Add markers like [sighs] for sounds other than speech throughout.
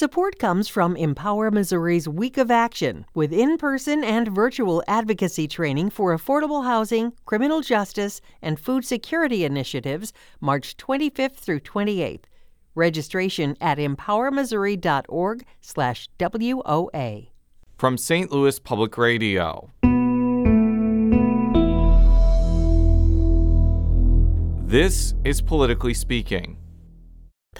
Support comes from Empower Missouri's Week of Action, with in person and virtual advocacy training for affordable housing, criminal justice, and food security initiatives, March 25th through 28th. Registration at empowermissouri.org/slash WOA. From St. Louis Public Radio. This is Politically Speaking.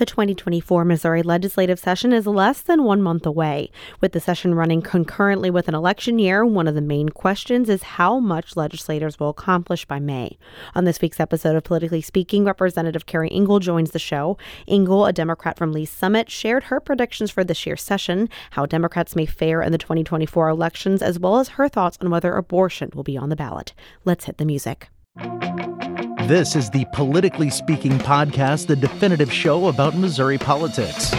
The 2024 Missouri legislative session is less than one month away. With the session running concurrently with an election year, one of the main questions is how much legislators will accomplish by May. On this week's episode of Politically Speaking, Representative Keri Ingle joins the show. Ingle, a Democrat from Lee's Summit, shared her predictions for this year's session, how Democrats may fare in the 2024 elections, as well as her thoughts on whether abortion will be on the ballot. Let's hit the music. This is the Politically Speaking podcast, the definitive show about Missouri politics.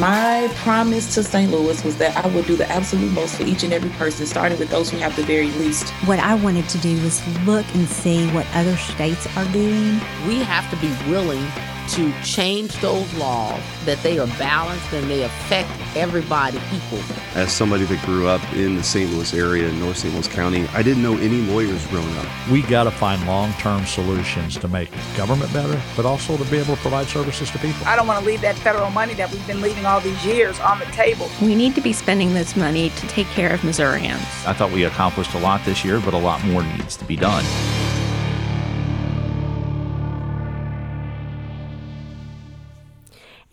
My promise to St. Louis was that I would do the absolute most for each and every person, starting with those who have the very least. What I wanted to do was look and see what other states are doing. We have to be willing to change those laws that they are balanced and they affect everybody equally. As somebody that grew up in the St. Louis area in North St. Louis County, I didn't know any lawyers growing up. We got to find long-term solutions to make government better, but also to be able to provide services to people. I don't want to leave that federal money that we've been leaving all these years on the table. We need to be spending this money to take care of Missourians. I thought we accomplished a lot this year, but a lot more needs to be done.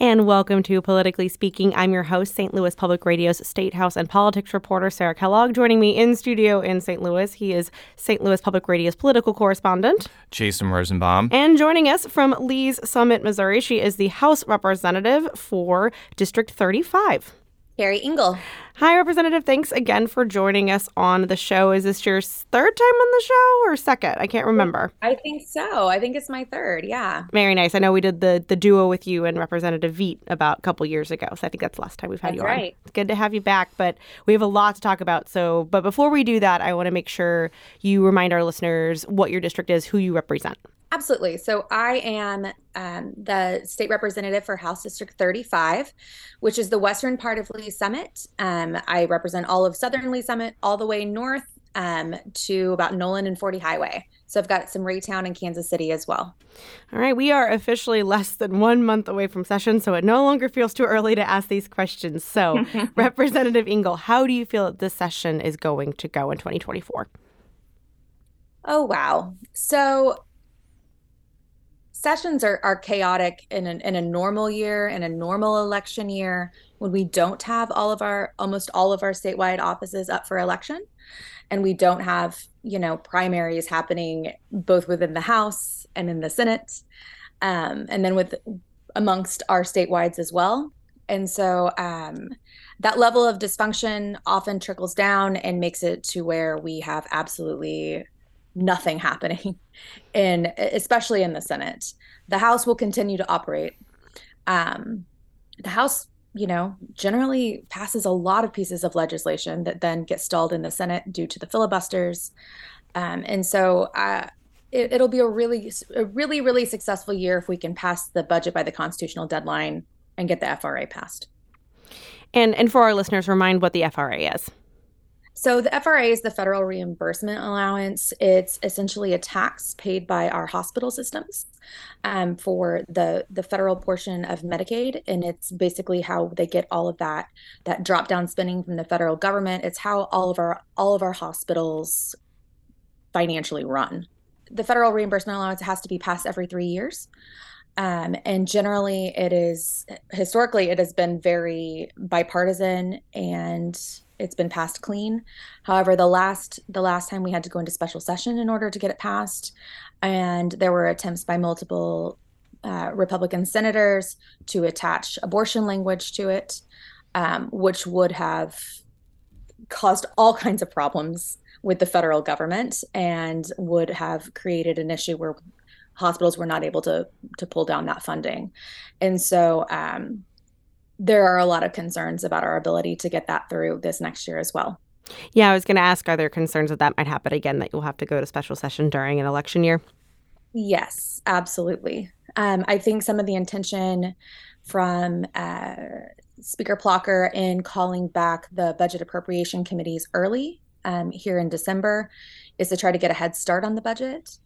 And welcome to Politically Speaking. I'm your host, St. Louis Public Radio's State House and Politics reporter, Sarah Kellogg. Joining me in studio in St. Louis, he is St. Louis Public Radio's political correspondent, Jason Rosenbaum. And joining us from Lee's Summit, Missouri, she is the House representative for District 35. Keri Ingle. Hi, Representative. Thanks again for joining us on the show. Is this your third time on the show or second? I can't remember. I think so. I think it's my third. Yeah. Very nice. I know we did the the duo with you and Representative Veit about a couple years ago. So I think that's the last time we've had that's you right. on. It's good to have you back, but we have a lot to talk about. So, but before we do that, I want to make sure you remind our listeners what your district is, who you represent. Absolutely. So I am um, the state representative for House District 35, which is the western part of Lee Summit. Um, I represent all of southern Lee Summit, all the way north um, to about Nolan and 40 Highway. So I've got some Raytown and Kansas City as well. All right, we are officially less than one month away from session, so it no longer feels too early to ask these questions. So, [laughs] Representative Ingle, how do you feel that this session is going to go in 2024? Oh, wow. So, sessions are, are chaotic in, an, in a normal year in a normal election year when we don't have all of our almost all of our statewide offices up for election. And we don't have you know primaries happening both within the house and in the senate um, and then with amongst our statewides as well. And so um, that level of dysfunction often trickles down and makes it to where we have absolutely nothing happening. [laughs] In especially in the senate. The house will continue to operate. Um, the house you know generally passes a lot of pieces of legislation that then get stalled in the senate due to the filibusters. Um, and so uh, it, it'll be a really a really really successful year if we can pass the budget by the constitutional deadline and get the FRA passed. And and for our listeners remind what the FRA is so the FRA is the federal reimbursement allowance. It's essentially a tax paid by our hospital systems um, for the the federal portion of Medicaid, and it's basically how they get all of that that drop down spending from the federal government. It's how all of our all of our hospitals financially run. The federal reimbursement allowance has to be passed every three years. Um, and generally, it is historically it has been very bipartisan and it's been passed clean. However, the last the last time we had to go into special session in order to get it passed, and there were attempts by multiple uh, Republican senators to attach abortion language to it, um, which would have caused all kinds of problems with the federal government and would have created an issue where hospitals were not able to to pull down that funding, and so. Um, there are a lot of concerns about our ability to get that through this next year as well. Yeah, I was going to ask are there concerns that that might happen again, that you'll have to go to special session during an election year? Yes, absolutely. Um, I think some of the intention from uh, Speaker Plocher in calling back the budget appropriation committees early um, here in December is to try to get a head start on the budget.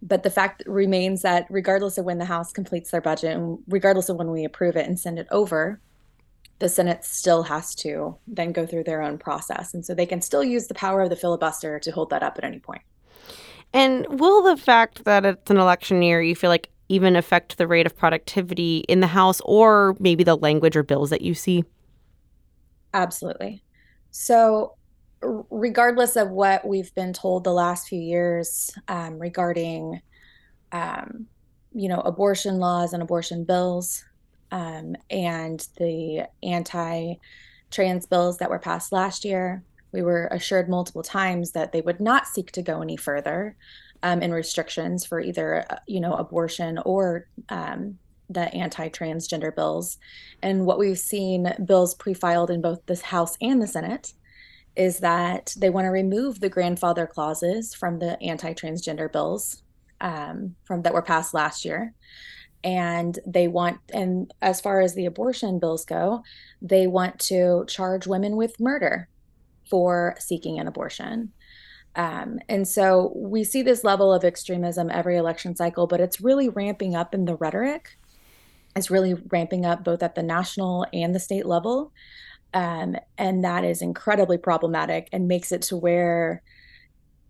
But the fact remains that regardless of when the House completes their budget and regardless of when we approve it and send it over, the Senate still has to then go through their own process. And so they can still use the power of the filibuster to hold that up at any point. And will the fact that it's an election year, you feel like even affect the rate of productivity in the House or maybe the language or bills that you see? Absolutely. So, regardless of what we've been told the last few years um, regarding, um, you know, abortion laws and abortion bills um, and the anti trans bills that were passed last year, we were assured multiple times that they would not seek to go any further um, in restrictions for either, uh, you know, abortion or um, the anti-transgender bills. And what we've seen bills pre-filed in both the House and the Senate is that they want to remove the grandfather clauses from the anti-transgender bills um, from that were passed last year and they want and as far as the abortion bills go they want to charge women with murder for seeking an abortion. Um, and so we see this level of extremism every election cycle but it's really ramping up in the rhetoric. It's really ramping up both at the national and the state level. Um, and that is incredibly problematic and makes it to where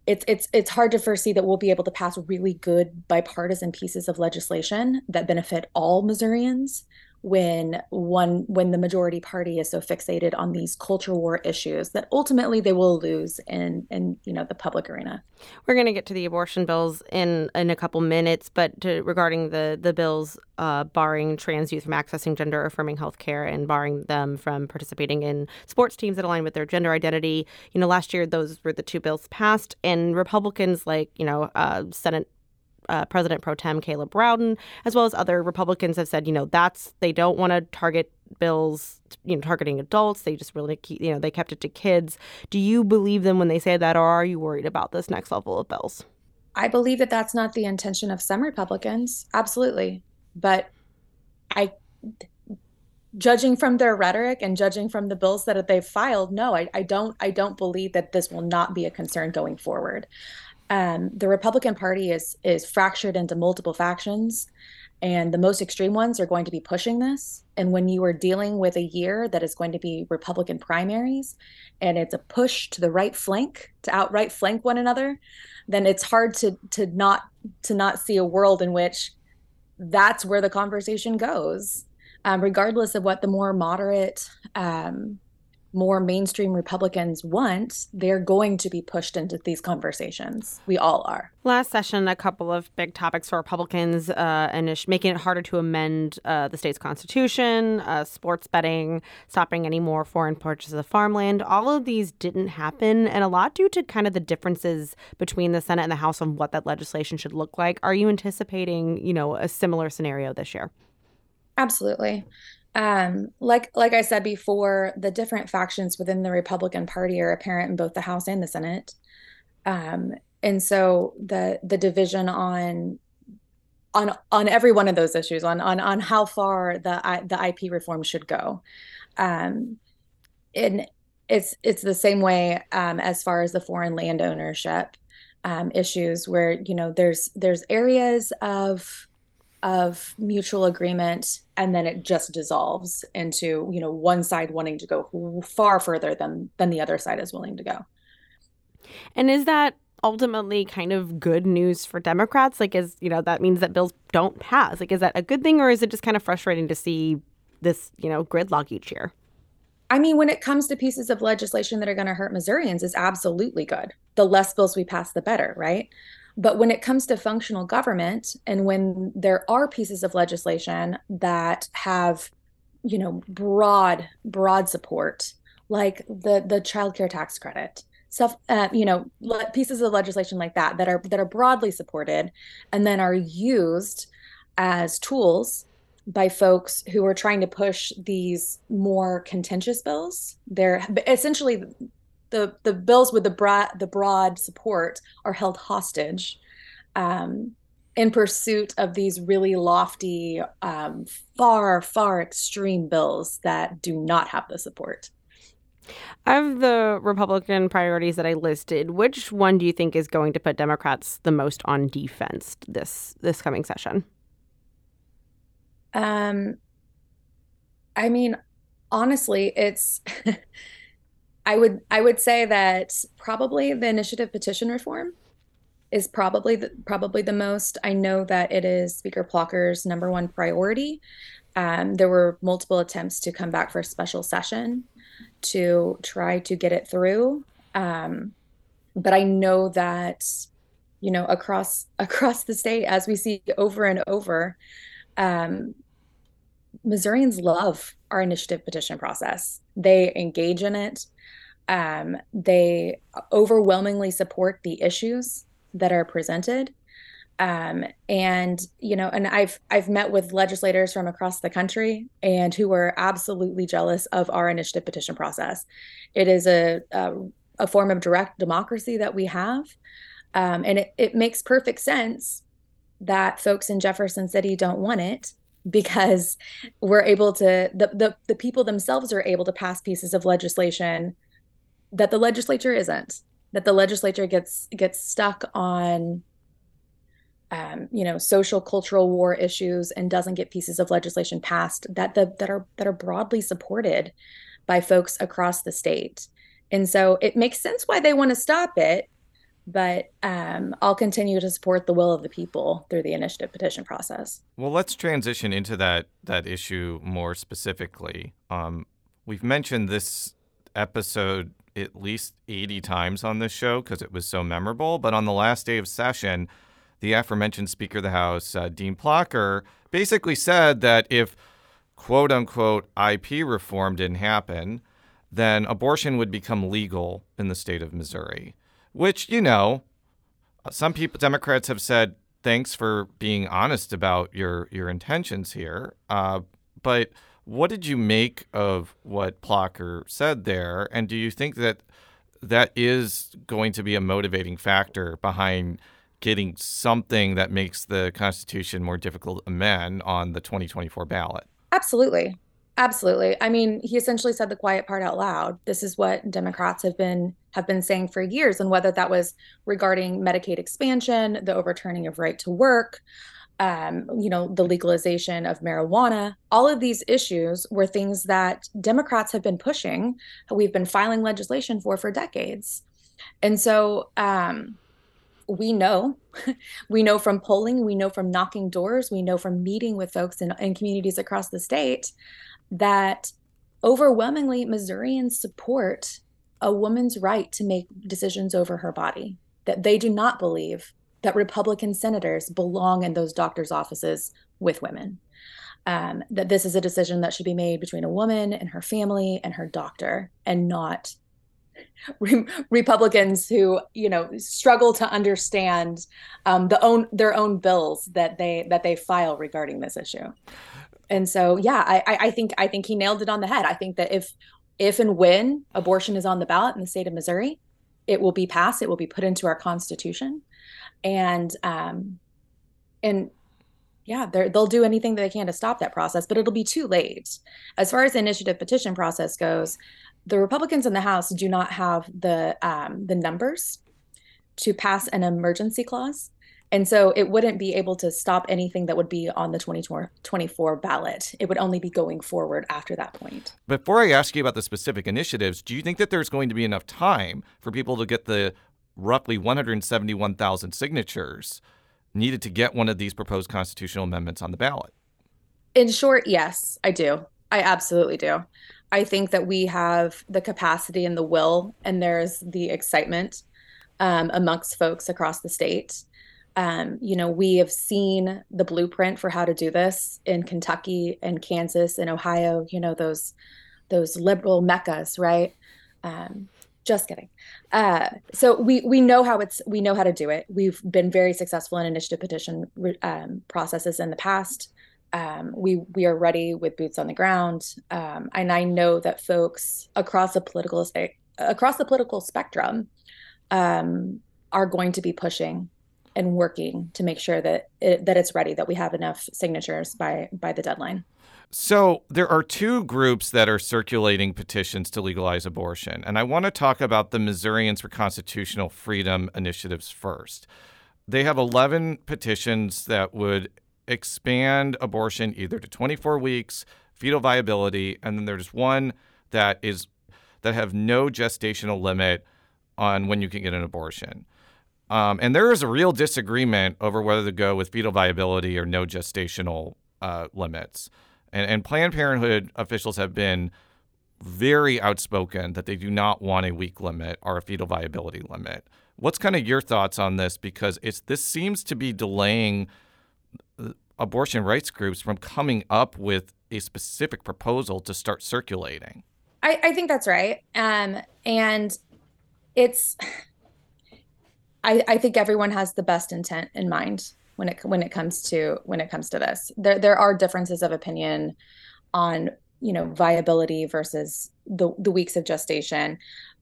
it's it's it's hard to foresee that we'll be able to pass really good bipartisan pieces of legislation that benefit all Missourians when one when the majority party is so fixated on these culture war issues that ultimately they will lose in in you know the public arena. We're going to get to the abortion bills in in a couple minutes, but to, regarding the the bills uh, barring trans youth from accessing gender affirming health care and barring them from participating in sports teams that align with their gender identity, you know, last year those were the two bills passed, and Republicans like you know uh, Senate uh, President pro tem Caleb Rowden, as well as other Republicans, have said, you know, that's they don't want to target bills, you know, targeting adults. They just really, keep, you know, they kept it to kids. Do you believe them when they say that, or are you worried about this next level of bills? I believe that that's not the intention of some Republicans, absolutely, but I judging from their rhetoric and judging from the bills that they've filed no I, I, don't i don't believe that this will not be a concern going forward um, the Republican Party is is fractured into multiple factions, and the most extreme ones are going to be pushing this. And when you are dealing with a year that is going to be Republican primaries, and it's a push to the right flank to outright flank one another, then it's hard to to not to not see a world in which that's where the conversation goes, um, regardless of what the more moderate um, more mainstream Republicans want, they're going to be pushed into these conversations. We all are. Last session, a couple of big topics for Republicans uh, and making it harder to amend uh, the state's constitution, uh, sports betting, stopping any more foreign purchases of farmland. All of these didn't happen, and a lot due to kind of the differences between the Senate and the House on what that legislation should look like. Are you anticipating, you know, a similar scenario this year? Absolutely um, like like I said before, the different factions within the Republican Party are apparent in both the House and the Senate, um, and so the the division on on on every one of those issues on on on how far the the IP reform should go, um, and it's it's the same way um, as far as the foreign land ownership um, issues, where you know there's there's areas of of mutual agreement and then it just dissolves into you know one side wanting to go far further than than the other side is willing to go and is that ultimately kind of good news for democrats like is you know that means that bills don't pass like is that a good thing or is it just kind of frustrating to see this you know gridlock each year I mean, when it comes to pieces of legislation that are going to hurt Missourians, is absolutely good. The less bills we pass, the better, right? But when it comes to functional government and when there are pieces of legislation that have, you know, broad, broad support, like the the child care tax credit, stuff, uh, you know, pieces of legislation like that that are that are broadly supported and then are used as tools by folks who are trying to push these more contentious bills. They're essentially the the bills with the broad the broad support are held hostage um, in pursuit of these really lofty, um, far, far extreme bills that do not have the support. Of the Republican priorities that I listed, which one do you think is going to put Democrats the most on defense this this coming session? Um, I mean, honestly, it's [laughs] I would I would say that probably the initiative petition reform is probably the, probably the most. I know that it is Speaker Plocher's number one priority. Um, there were multiple attempts to come back for a special session to try to get it through. Um, but I know that, you know, across [laughs] across the state, as we see over and over, um, Missourians love our initiative petition process. They engage in it. Um, they overwhelmingly support the issues that are presented. Um, and you know, and I've I've met with legislators from across the country and who are absolutely jealous of our initiative petition process. It is a a, a form of direct democracy that we have, um, and it, it makes perfect sense that folks in Jefferson City don't want it because we're able to the, the the people themselves are able to pass pieces of legislation that the legislature isn't that the legislature gets gets stuck on um, you know social cultural war issues and doesn't get pieces of legislation passed that the, that are that are broadly supported by folks across the state and so it makes sense why they want to stop it but um, I'll continue to support the will of the people through the initiative petition process. Well, let's transition into that that issue more specifically. Um, we've mentioned this episode at least 80 times on this show because it was so memorable. But on the last day of session, the aforementioned Speaker of the House, uh, Dean Plocher, basically said that if quote unquote IP reform didn't happen, then abortion would become legal in the state of Missouri. Which, you know, some people, Democrats have said, thanks for being honest about your, your intentions here. Uh, but what did you make of what Plocher said there? And do you think that that is going to be a motivating factor behind getting something that makes the Constitution more difficult to amend on the 2024 ballot? Absolutely. Absolutely. I mean, he essentially said the quiet part out loud. This is what Democrats have been have been saying for years and whether that was regarding Medicaid expansion, the overturning of right to work, um, you know, the legalization of marijuana, all of these issues were things that Democrats have been pushing. We've been filing legislation for for decades. And so um, we know, [laughs] we know from polling, we know from knocking doors, we know from meeting with folks in, in communities across the state that overwhelmingly Missourians support a woman's right to make decisions over her body, that they do not believe that Republican senators belong in those doctors' offices with women. Um, that this is a decision that should be made between a woman and her family and her doctor, and not [laughs] re- Republicans who you know struggle to understand um, the own their own bills that they that they file regarding this issue. And so, yeah, I, I think I think he nailed it on the head. I think that if if and when abortion is on the ballot in the state of Missouri, it will be passed. It will be put into our constitution and um, and yeah, they'll do anything that they can to stop that process, but it'll be too late. As far as the initiative petition process goes, the Republicans in the House do not have the um, the numbers to pass an emergency clause. And so it wouldn't be able to stop anything that would be on the 2024 ballot. It would only be going forward after that point. Before I ask you about the specific initiatives, do you think that there's going to be enough time for people to get the roughly 171,000 signatures needed to get one of these proposed constitutional amendments on the ballot. In short, yes, I do. I absolutely do. I think that we have the capacity and the will, and there's the excitement um, amongst folks across the state. Um, you know, we have seen the blueprint for how to do this in Kentucky and Kansas and Ohio. You know, those those liberal meccas, right? Um, just kidding. Uh, so we we know how it's we know how to do it. We've been very successful in initiative petition um, processes in the past. Um, we we are ready with boots on the ground, um, and I know that folks across the political across the political spectrum um, are going to be pushing and working to make sure that it, that it's ready, that we have enough signatures by by the deadline. So, there are two groups that are circulating petitions to legalize abortion. And I want to talk about the Missourians for Constitutional Freedom initiatives first. They have 11 petitions that would expand abortion either to 24 weeks, fetal viability, and then there's one that is that have no gestational limit on when you can get an abortion. Um, and there is a real disagreement over whether to go with fetal viability or no gestational uh, limits. And, and Planned Parenthood officials have been very outspoken that they do not want a week limit or a fetal viability limit. What's kind of your thoughts on this? Because it's this seems to be delaying abortion rights groups from coming up with a specific proposal to start circulating. I, I think that's right. Um, and it's, [sighs] I, I think everyone has the best intent in mind when it when it comes to when it comes to this. There there are differences of opinion on you know viability versus the the weeks of gestation.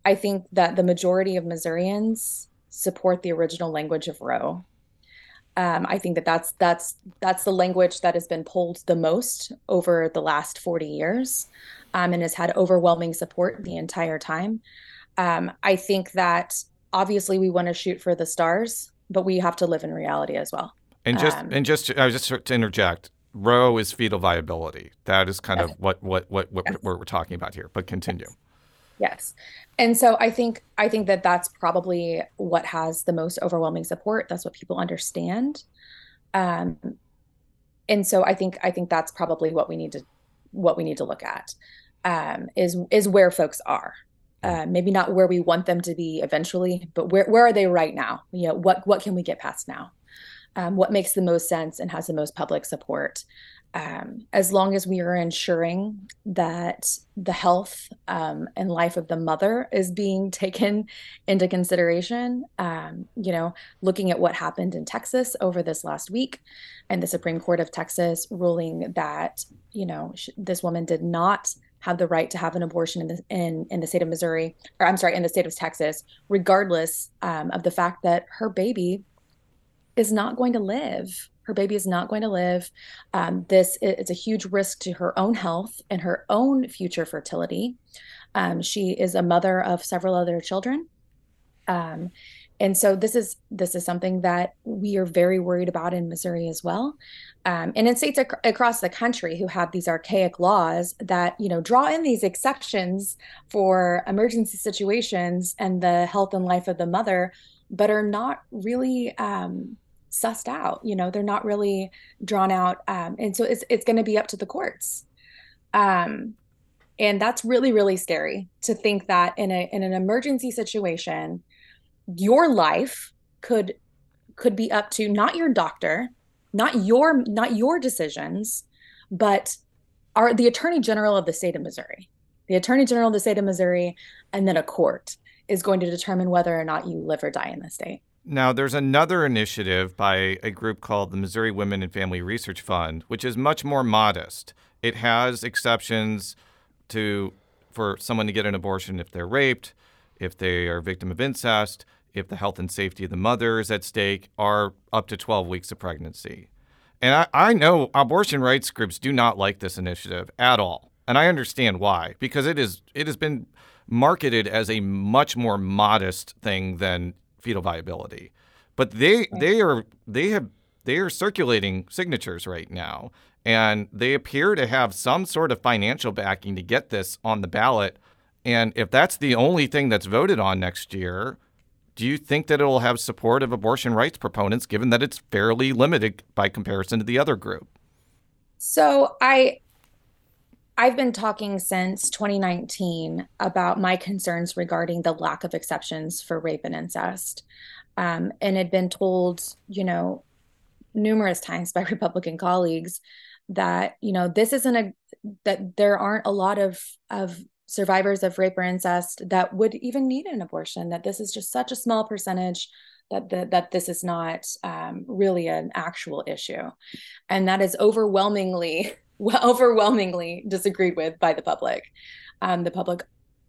I think that the majority of Missourians support the original language of Roe. Um, I think that that's that's that's the language that has been polled the most over the last 40 years, um, and has had overwhelming support the entire time. Um, I think that obviously we want to shoot for the stars, but we have to live in reality as well. And just um, and just to, I was just to interject, Roe is fetal viability. That is kind okay. of what what what, what yes. we're, we're, talking about here. But continue. Yes. And so I think I think that that's probably what has the most overwhelming support. That's what people understand. Um, and so I think I think that's probably what we need to what we need to look at um, is is where folks are. Uh, maybe not where we want them to be eventually, but where where are they right now? You know, what what can we get passed now? Um, what makes the most sense and has the most public support. Um, as long as we are ensuring that the health um, and life of the mother is being [laughs] taken into consideration, um, you know, looking at what happened in Texas over this last week, and the Supreme Court of Texas ruling that you know sh- this woman did not have the right to have an abortion in the in, in the state of Missouri, or I'm sorry, in the state of Texas, regardless um, of the fact that her baby is not going to live. Her baby is not going to live. Um, this is a huge risk to her own health and her own future fertility. Um, she is a mother of several other children. Um, and so this is this is something that we are very worried about in Missouri as well, um, and in states ac- across the country who have these archaic laws that you know draw in these exceptions for emergency situations and the health and life of the mother, but are not really um, sussed out. You know, they're not really drawn out, um, and so it's it's going to be up to the courts. Um, and that's really really scary to think that in a in an emergency situation, your life could could be up to not your doctor, not your not your decisions, but are the attorney general of the state of Missouri. The attorney general of the state of Missouri, and then a court is going to determine whether or not you live or die in the state. Now, there's another initiative by a group called the Missouri Women and Family Research Fund, which is much more modest. It has exceptions to for someone to get an abortion if they're raped, if they are a victim of incest, if the health and safety of the mother is at stake, are up to 12 weeks of pregnancy. And I, I know abortion rights groups do not like this initiative at all. And I understand why, because it is it has been marketed as a much more modest thing than fetal viability. But they they are they have they are circulating signatures right now, and they appear to have some sort of financial backing to get this on the ballot. And if that's the only thing that's voted on next year, do you think that it will have support of abortion rights proponents, given that it's fairly limited by comparison to the other group? So I I've been talking since 2019 about my concerns regarding the lack of exceptions for rape and incest. Um, and had been told, you know, numerous times [laughs] by Republican colleagues that, you know, this isn't a, that there aren't a lot of, of survivors of rape or incest that would even need an abortion, that this is just such a small percentage that the, that this is not um, really an actual issue, and that is overwhelmingly overwhelmingly disagreed with by the public. Um, the public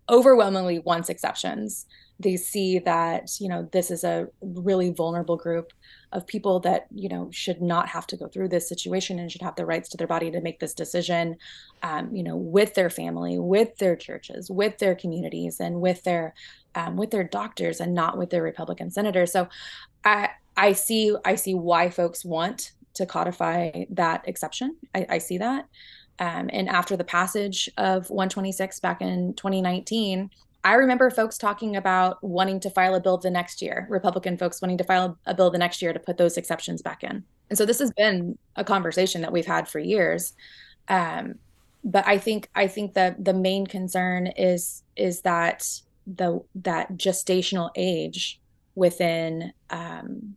overwhelmingly wants exceptions. they see that you know this is a really vulnerable group of people that you know should not have to go through this situation and should have the rights to their body to make this decision um, you know with their family with their churches with their communities and with their um, with their doctors and not with their republican senators so i i see i see why folks want to codify that exception i, I see that um, and after the passage of 126 back in 2019 I remember folks talking about wanting to file a bill the next year, Republican folks wanting to file a bill the next year to put those exceptions back in. And so this has been a conversation that we've had for years. Um, but I think I think that the main concern is is that the that gestational age within um,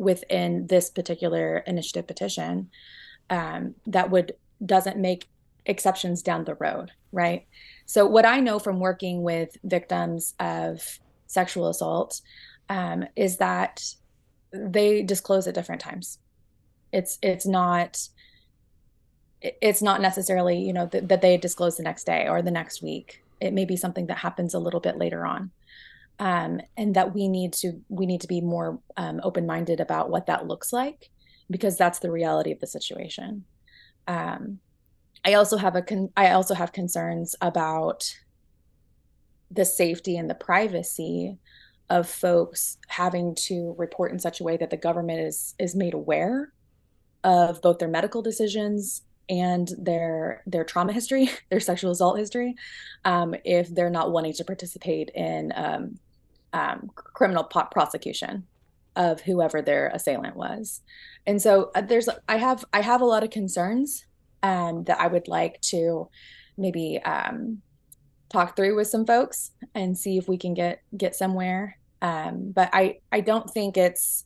within this particular initiative petition um, that would doesn't make exceptions down the road, right? So, what I know from working with victims of sexual assault um, is that they disclose at different times. It's it's not it's not necessarily you know th- that they disclose the next day or the next week. It may be something that happens a little bit later on, um, and that we need to we need to be more um, open minded about what that looks like because that's the reality of the situation. Um, I also have a con- I also have concerns about the safety and the privacy of folks having to report in such a way that the government is is made aware of both their medical decisions and their their trauma history, [laughs] their sexual assault history, um, if they're not wanting to participate in um, um, criminal prosecution of whoever their assailant was. And so uh, there's I have I have a lot of concerns um, that I would like to maybe um, talk through with some folks and see if we can get get somewhere. Um, but I I don't think it's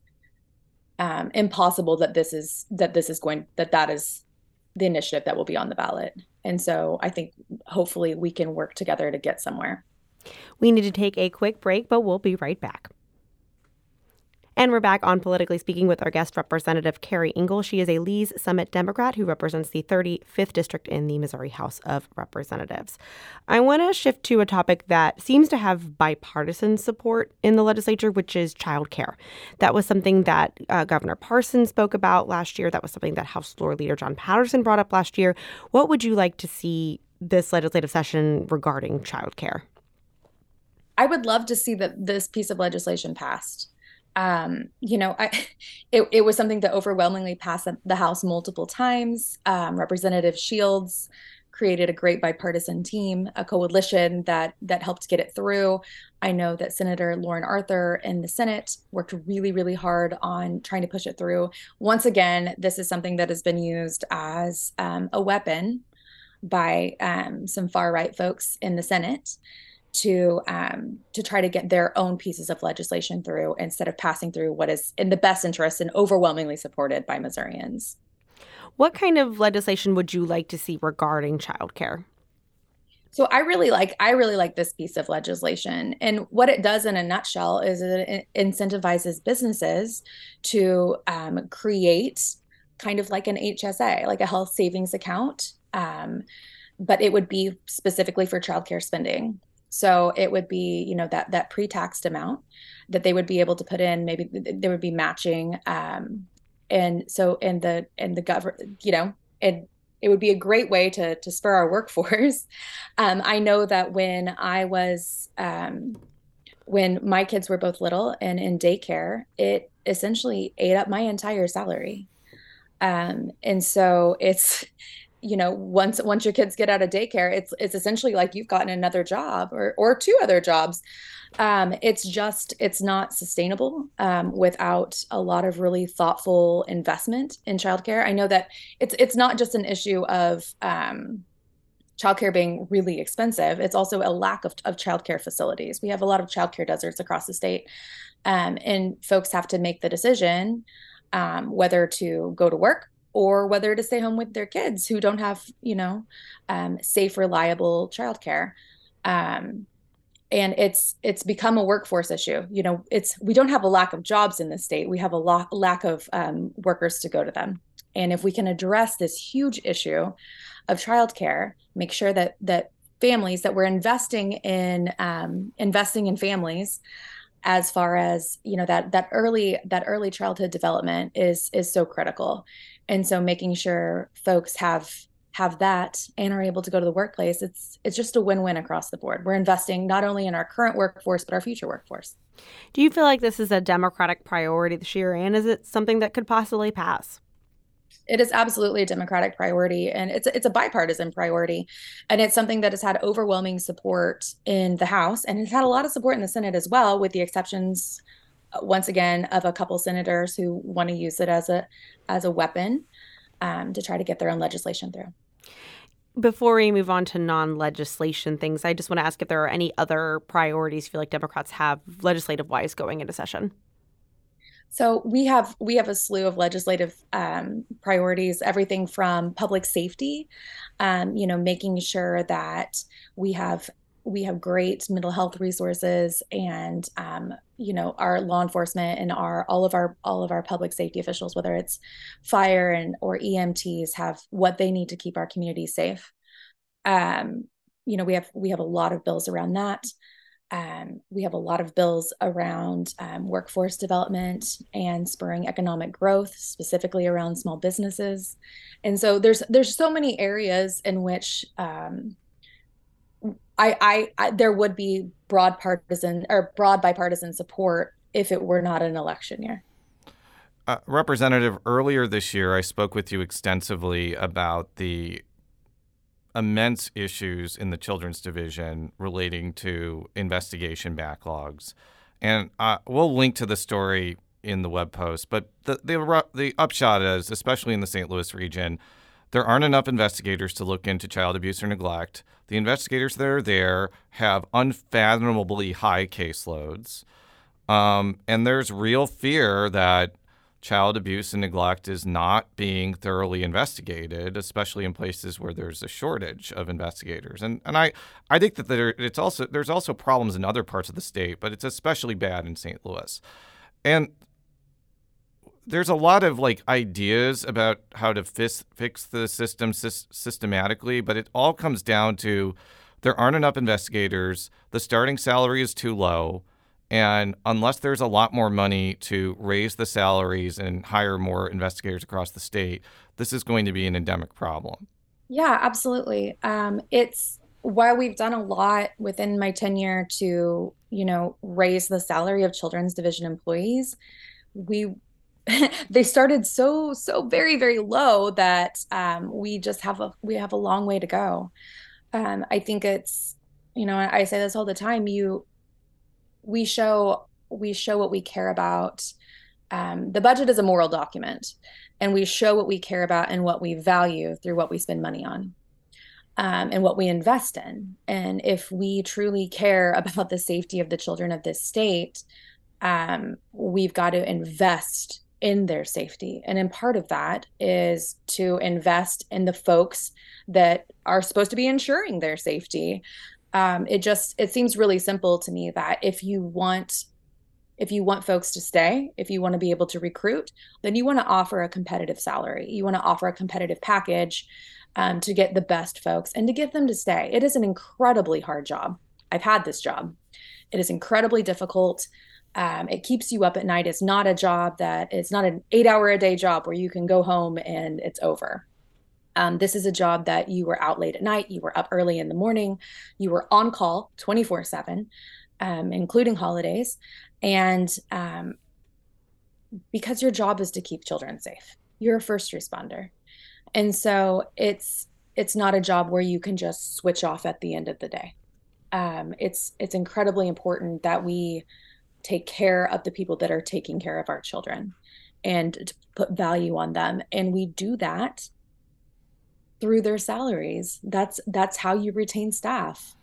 um, impossible that this is that this is going that that is the initiative that will be on the ballot. And so I think hopefully we can work together to get somewhere. We need to take a quick break, but we'll be right back. And we're back on Politically Speaking with our guest representative, Keri Ingle. She is a Lee's Summit Democrat who represents the 35th District in the Missouri House of Representatives. I want to shift to a topic that seems to have bipartisan support in the legislature, which is child care. That was something that uh, Governor Parson spoke about last year. That was something that House Floor Leader John Patterson brought up last year. What would you like to see this legislative session regarding child care? I would love to see that this piece of legislation passed um, you know, I, [laughs] it, it was something that overwhelmingly passed the House multiple times. Um, Representative Shields created a great bipartisan team, a coalition that that helped get it through. I know that Senator Lauren Arthur in the Senate worked really, really hard on trying to push it through. Once again, this is something that has been used as um, a weapon by um, some far right folks in the Senate to um, to try to get their own pieces of legislation through instead of passing through what is in the best interest and overwhelmingly supported by Missourians. What kind of legislation would you like to see regarding childcare? So I really like I really like this piece of legislation, and what it does in a nutshell is it incentivizes businesses to um, create kind of like an HSA, like a health savings account, um, but it would be specifically for childcare spending. So it would be, you know, that that pre-taxed amount that they would be able to put in. Maybe there would be matching, um, and so in the in the government, you know, it it would be a great way to to spur our [laughs] workforce. Um, I know that when I was um, when my kids were both little and in daycare, it essentially ate up my entire salary. Um, and so it's you know once once your kids get out of daycare it's it's essentially like you've gotten another job or or two other jobs. Um, it's just it's not sustainable um, without a lot of really thoughtful investment in childcare. I know that it's it's not just an issue of um, childcare being really expensive. It's also a lack of, of childcare facilities. We have a lot of childcare deserts across the state um, and folks have to make the decision um, whether to go to work or whether to stay home with their kids who don't have, you know, um, safe, reliable childcare. Um, and it's it's become a workforce issue. You know, it's we don't have a lack of jobs in the state. We have a lack of um, workers to go to them. And if we can address this huge issue of childcare, make sure that that families that we're investing in um, investing in families as far as you know that that early that early childhood development is is so critical and so making sure folks have have that and are able to go to the workplace it's it's just a win-win across the board. We're investing not only in our current workforce but our future workforce. Do you feel like this is a democratic priority this year? And is it something that could possibly pass? It is absolutely a democratic priority and it's it's a bipartisan priority. And it's something that has had overwhelming support in the house and it's had a lot of support in the senate as well with the exceptions once again of a couple senators who want to use it as a as a weapon um, to try to get their own legislation through. Before we move on to non-legislation things i just want to ask if there are any other priorities you feel like democrats have legislative wise going into session? So we have we have a slew of legislative um, priorities, everything from public safety, um, you know, making sure that we have we have great mental health resources and um, you know our law enforcement and our all of our all of our public safety officials whether it's fire and or EMTs have what they need to keep our communities safe um, you know we have we have a lot of bills around that um, we have a lot of bills around um, workforce development and spurring economic growth, specifically around small businesses. And so there's there's so many areas in which um, I, I, I there would be broad partisan or broad bipartisan support if it were not an election year. Uh, Representative, earlier this year, I spoke with you extensively about the immense issues in the children's division relating to investigation backlogs. And uh, we'll link to the story in the web post. But the, the, the upshot is, especially in the St. Louis region, there aren't enough investigators to look into child abuse or neglect. The investigators that are there have unfathomably high caseloads. Um, and there's real fear that child abuse and neglect is not being thoroughly investigated, especially in places where there's a shortage of investigators. And and I I think that there it's also there's also problems in other parts of the state, but it's especially bad in St. Louis. And there's a lot of like ideas about how to fix fix the system sy- systematically, but it all comes down to there aren't enough investigators, the starting salary is too low and unless there's a lot more money to raise the salaries and hire more investigators across the state, this is going to be an endemic problem. Yeah, absolutely. Um, it's while we've done a lot within my tenure to, you know, raise the salary of children's division employees, we [laughs] they started so so very very low that um, we just have a we have a long way to go. Um, I think it's you know I say this all the time. You we show we show what we care about. Um, the budget is a moral document, and we show what we care about and what we value through what we spend money on. Um, and what we invest in. And if we truly care [laughs] about the safety of the children of this state, um, we've got to invest in their safety. And in part of that is to invest in the folks that are supposed to be ensuring their safety. Um, it just it seems really simple to me that if you want if you want folks to stay if you want to be able to recruit then you want to offer a competitive salary. You want to offer a competitive package um, to get the best folks and to get them to stay. It is an incredibly hard job. I've had this job. It is incredibly difficult um, it keeps you up at night it's not a job that it's not an eight hour a day job where you can go home and it's over um, this is a job that you were out late at night, you were up early in the morning, you were on call 24 um, 7, including holidays. And um, because your job is to keep children safe, you're a first responder. And so it's it's not a job where you can just switch off at the end of the day. Um, it's it's incredibly important that we take care of the people that are taking care of our children and to put value on them and we do that through their salaries. That's that's how you retain staff.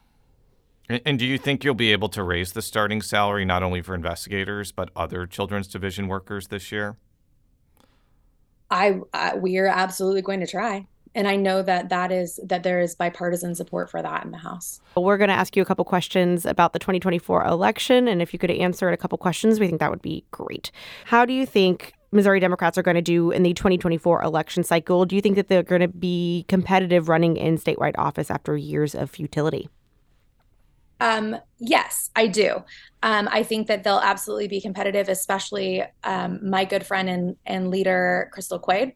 And, do you think you'll be able to raise the starting salary not only for investigators but other children's division workers this year? I, I we are absolutely going to try and i know that that is that there is bipartisan support for that in the house we're going to ask you a couple questions about the 2024 election and if you could answer a couple questions we think that would be great how do you think Missouri Democrats are going to do in the 2024 election cycle. Do you think that they're going to be competitive running in statewide office after years of futility? Um, yes, I do. Um, I think that they'll absolutely be competitive, especially um, my good friend and, and leader, Crystal Quade.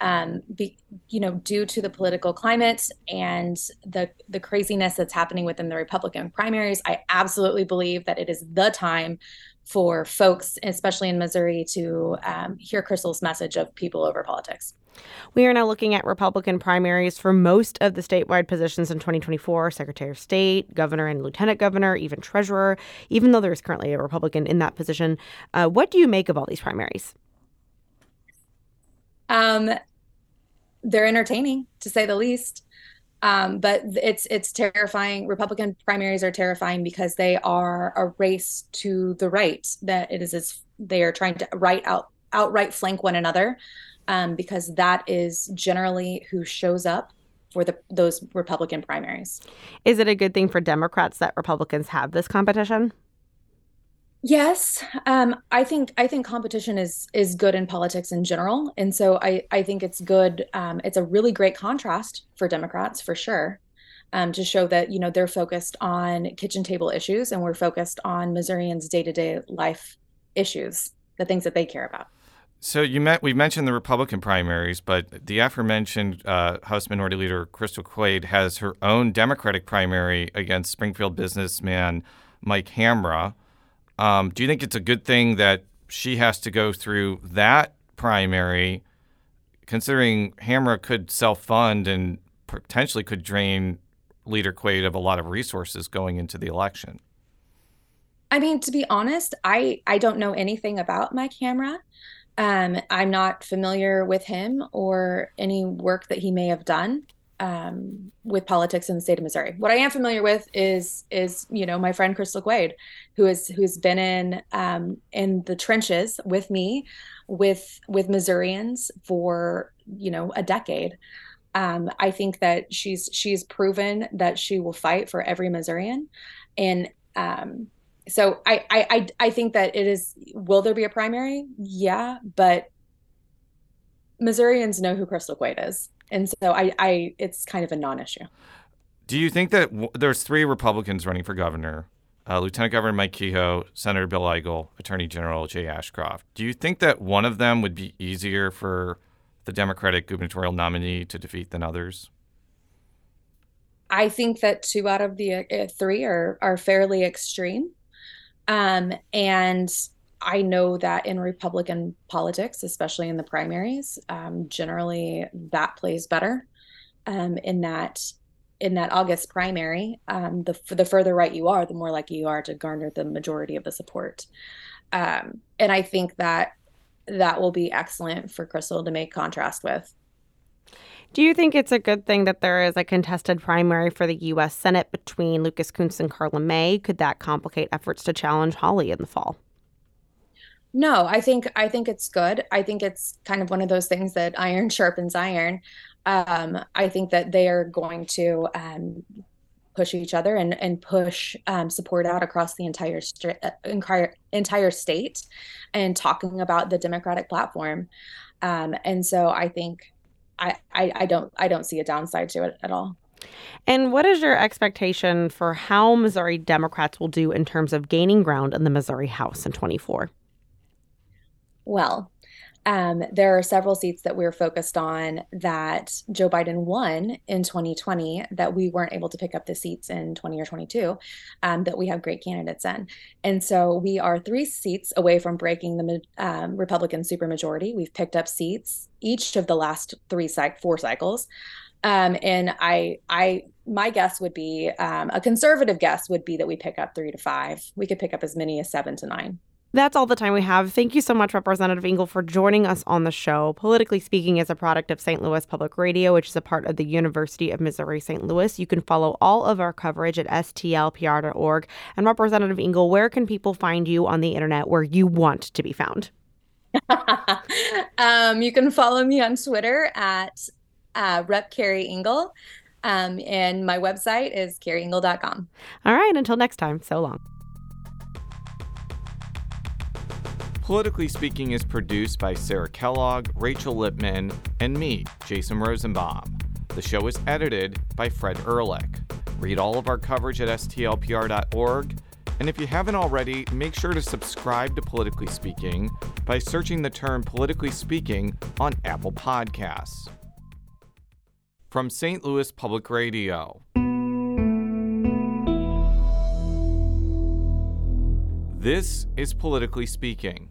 Um, be, you know, due to the political climate and the the craziness that's happening within the Republican primaries, I absolutely believe that it is the time for folks, especially in Missouri, to um, hear Crystal's message of people over politics. We are now looking at Republican primaries for most of the statewide positions in 2024 Secretary of State, Governor and Lieutenant Governor, even Treasurer, even though there is currently a Republican in that position. Uh, what do you make of all these primaries? Um, they're entertaining, to say the least. Um, but it's it's terrifying. Republican primaries are terrifying because they are a race to the right. That it is as they are trying to right out outright flank one another, um, because that is generally who shows up for the those Republican primaries. Is it a good thing for Democrats that Republicans have this competition? Yes, um, I think I think competition is is good in politics in general, and so I I think it's good. Um, it's a really great contrast for Democrats for sure, um, to show that you know they're focused on kitchen table issues, and we're focused on Missourians' day to day life issues, the things that they care about. So you met we mentioned the Republican primaries, but the aforementioned uh, House Minority Leader Crystal Quade has her own Democratic primary against Springfield businessman Mike Hamra. Um, do you think it's a good thing that she has to go through that primary, considering Hamra could self fund and potentially could drain Leader Quade of a lot of resources going into the election? I mean, to be honest, I I don't know anything about Mike Hamra. Um, I'm not familiar with him or any work that he may have done um, with politics in the state of Missouri. What I am familiar with is is you know my friend Crystal Quade, who is who's been in um, in the trenches with me, with with Missourians for you know a decade. Um, I think that she's she's proven that she will fight for every Missourian, and um, so I, I I I think that it is. Will there be a primary? Yeah, but Missourians know who Crystal Quade is and so I, I it's kind of a non-issue. Do you think that w- there's three Republicans running for governor? Uh, Lieutenant Governor Mike Kehoe, Senator Bill Eigel, Attorney General Jay Ashcroft. Do you think that one of them would be easier for the Democratic gubernatorial nominee to defeat than others? I think that two out of the uh, three are are fairly extreme, um, and I know that in Republican politics, especially in the primaries, um, generally that plays better. Um, in that in that August primary, um, the the further right you are, the more likely you are to garner the majority of the support. Um, and I think that that will be excellent for Crystal to make contrast with. Do you think it's a good thing that there is a contested primary for the U.S. Senate between Lucas Kunce and Karla May? Could that complicate efforts to challenge Hawley in the fall? No, I think I think it's good. I think it's kind of one of those things that iron [laughs] sharpens iron. Um, I think that they are going to um, push each other and and push um, support out across the entire uh, entire entire state, and talking about the Democratic platform. Um, and so I think I, I I don't I don't see a downside to it at all. And what is your expectation for how Missouri Democrats will do in terms of gaining ground in the Missouri House in 24? Well. Um, there are several seats that we're focused on that Joe Biden won in 2020 that we weren't able to pick up the seats in 20 or 22 um, that we have great candidates in. And so we are three seats away from breaking the um, Republican supermajority. We've picked up seats each of the last three, four cycles. Um, and I, I, my guess would be um, a conservative guess would be that we pick up three to five. We could pick up as many as seven to nine. That's all the time we have. Thank you so much, Representative Ingle, for joining us on the show. Politically Speaking is a product of St. Louis Public Radio, which is a part of the University of Missouri St. Louis. You can follow all of our coverage at stlpr.org. And Representative Ingle, where can people find you on the internet where you want to be found? [laughs] um, you can follow me on Twitter at uh, Rep. Keri Ingle. Um, and my website is keriingle.com. All right. Until next time, so long. Politically Speaking is produced by Sarah Kellogg, Rachel Lipman, and me, Jason Rosenbaum. The show is edited by Fred Ehrlich. Read all of our coverage at stlpr.org. And if you haven't already, make sure to subscribe to Politically Speaking by searching the term Politically Speaking on Apple Podcasts. From St. Louis Public Radio. This is Politically Speaking.